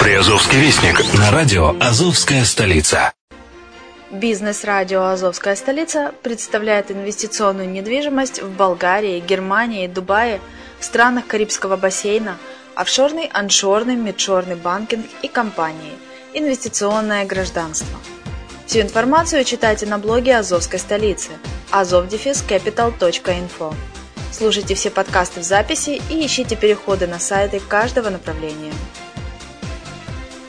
Приазовский вестник на радио «Азовская столица». Бизнес-радио «Азовская столица» представляет инвестиционную недвижимость в Болгарии, Германии, Дубае, в странах Карибского бассейна, офшорный, аншорный, мидшорный банкинг и компании, инвестиционное гражданство. Всю информацию читайте на блоге Азовской столицы azovdefiscapital.info. Слушайте все подкасты в записи и ищите переходы на сайты каждого направления.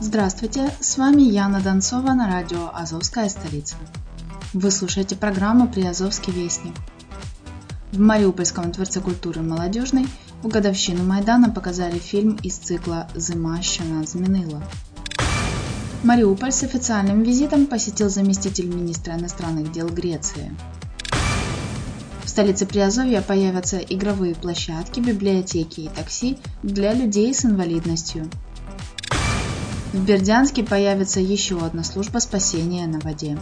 Здравствуйте, с вами Яна Донцова на радио «Азовская столица». Вы слушаете программу «Приазовский вестник». В Мариупольском дворце культуры «Молодежный» в годовщину Майдана показали фильм из цикла «Зима, що нас змінила». Мариуполь с официальным визитом посетил заместитель министра иностранных дел Греции. В столице Приазовья появятся игровые площадки, библиотеки и такси для людей с инвалидностью – в Бердянске появится еще одна служба спасения на воде.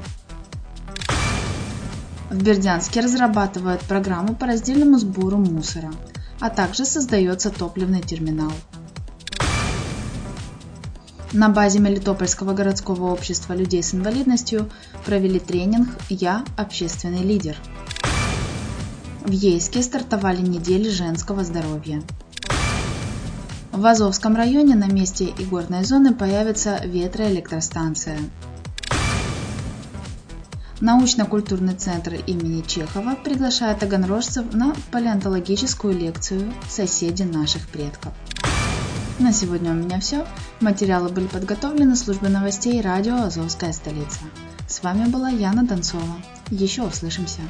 В Бердянске разрабатывают программу по раздельному сбору мусора, а также создается топливный терминал. На базе Мелитопольского городского общества людей с инвалидностью провели тренинг «Я – общественный лидер». В Ейске стартовали недели женского здоровья. В Азовском районе на месте игорной зоны появится ветроэлектростанция. Научно-культурный центр имени Чехова приглашает таганрожцев на палеонтологическую лекцию «Соседи наших предков». На сегодня у меня все. Материалы были подготовлены службой новостей радио «Азовская столица». С вами была Яна Донцова. Еще услышимся.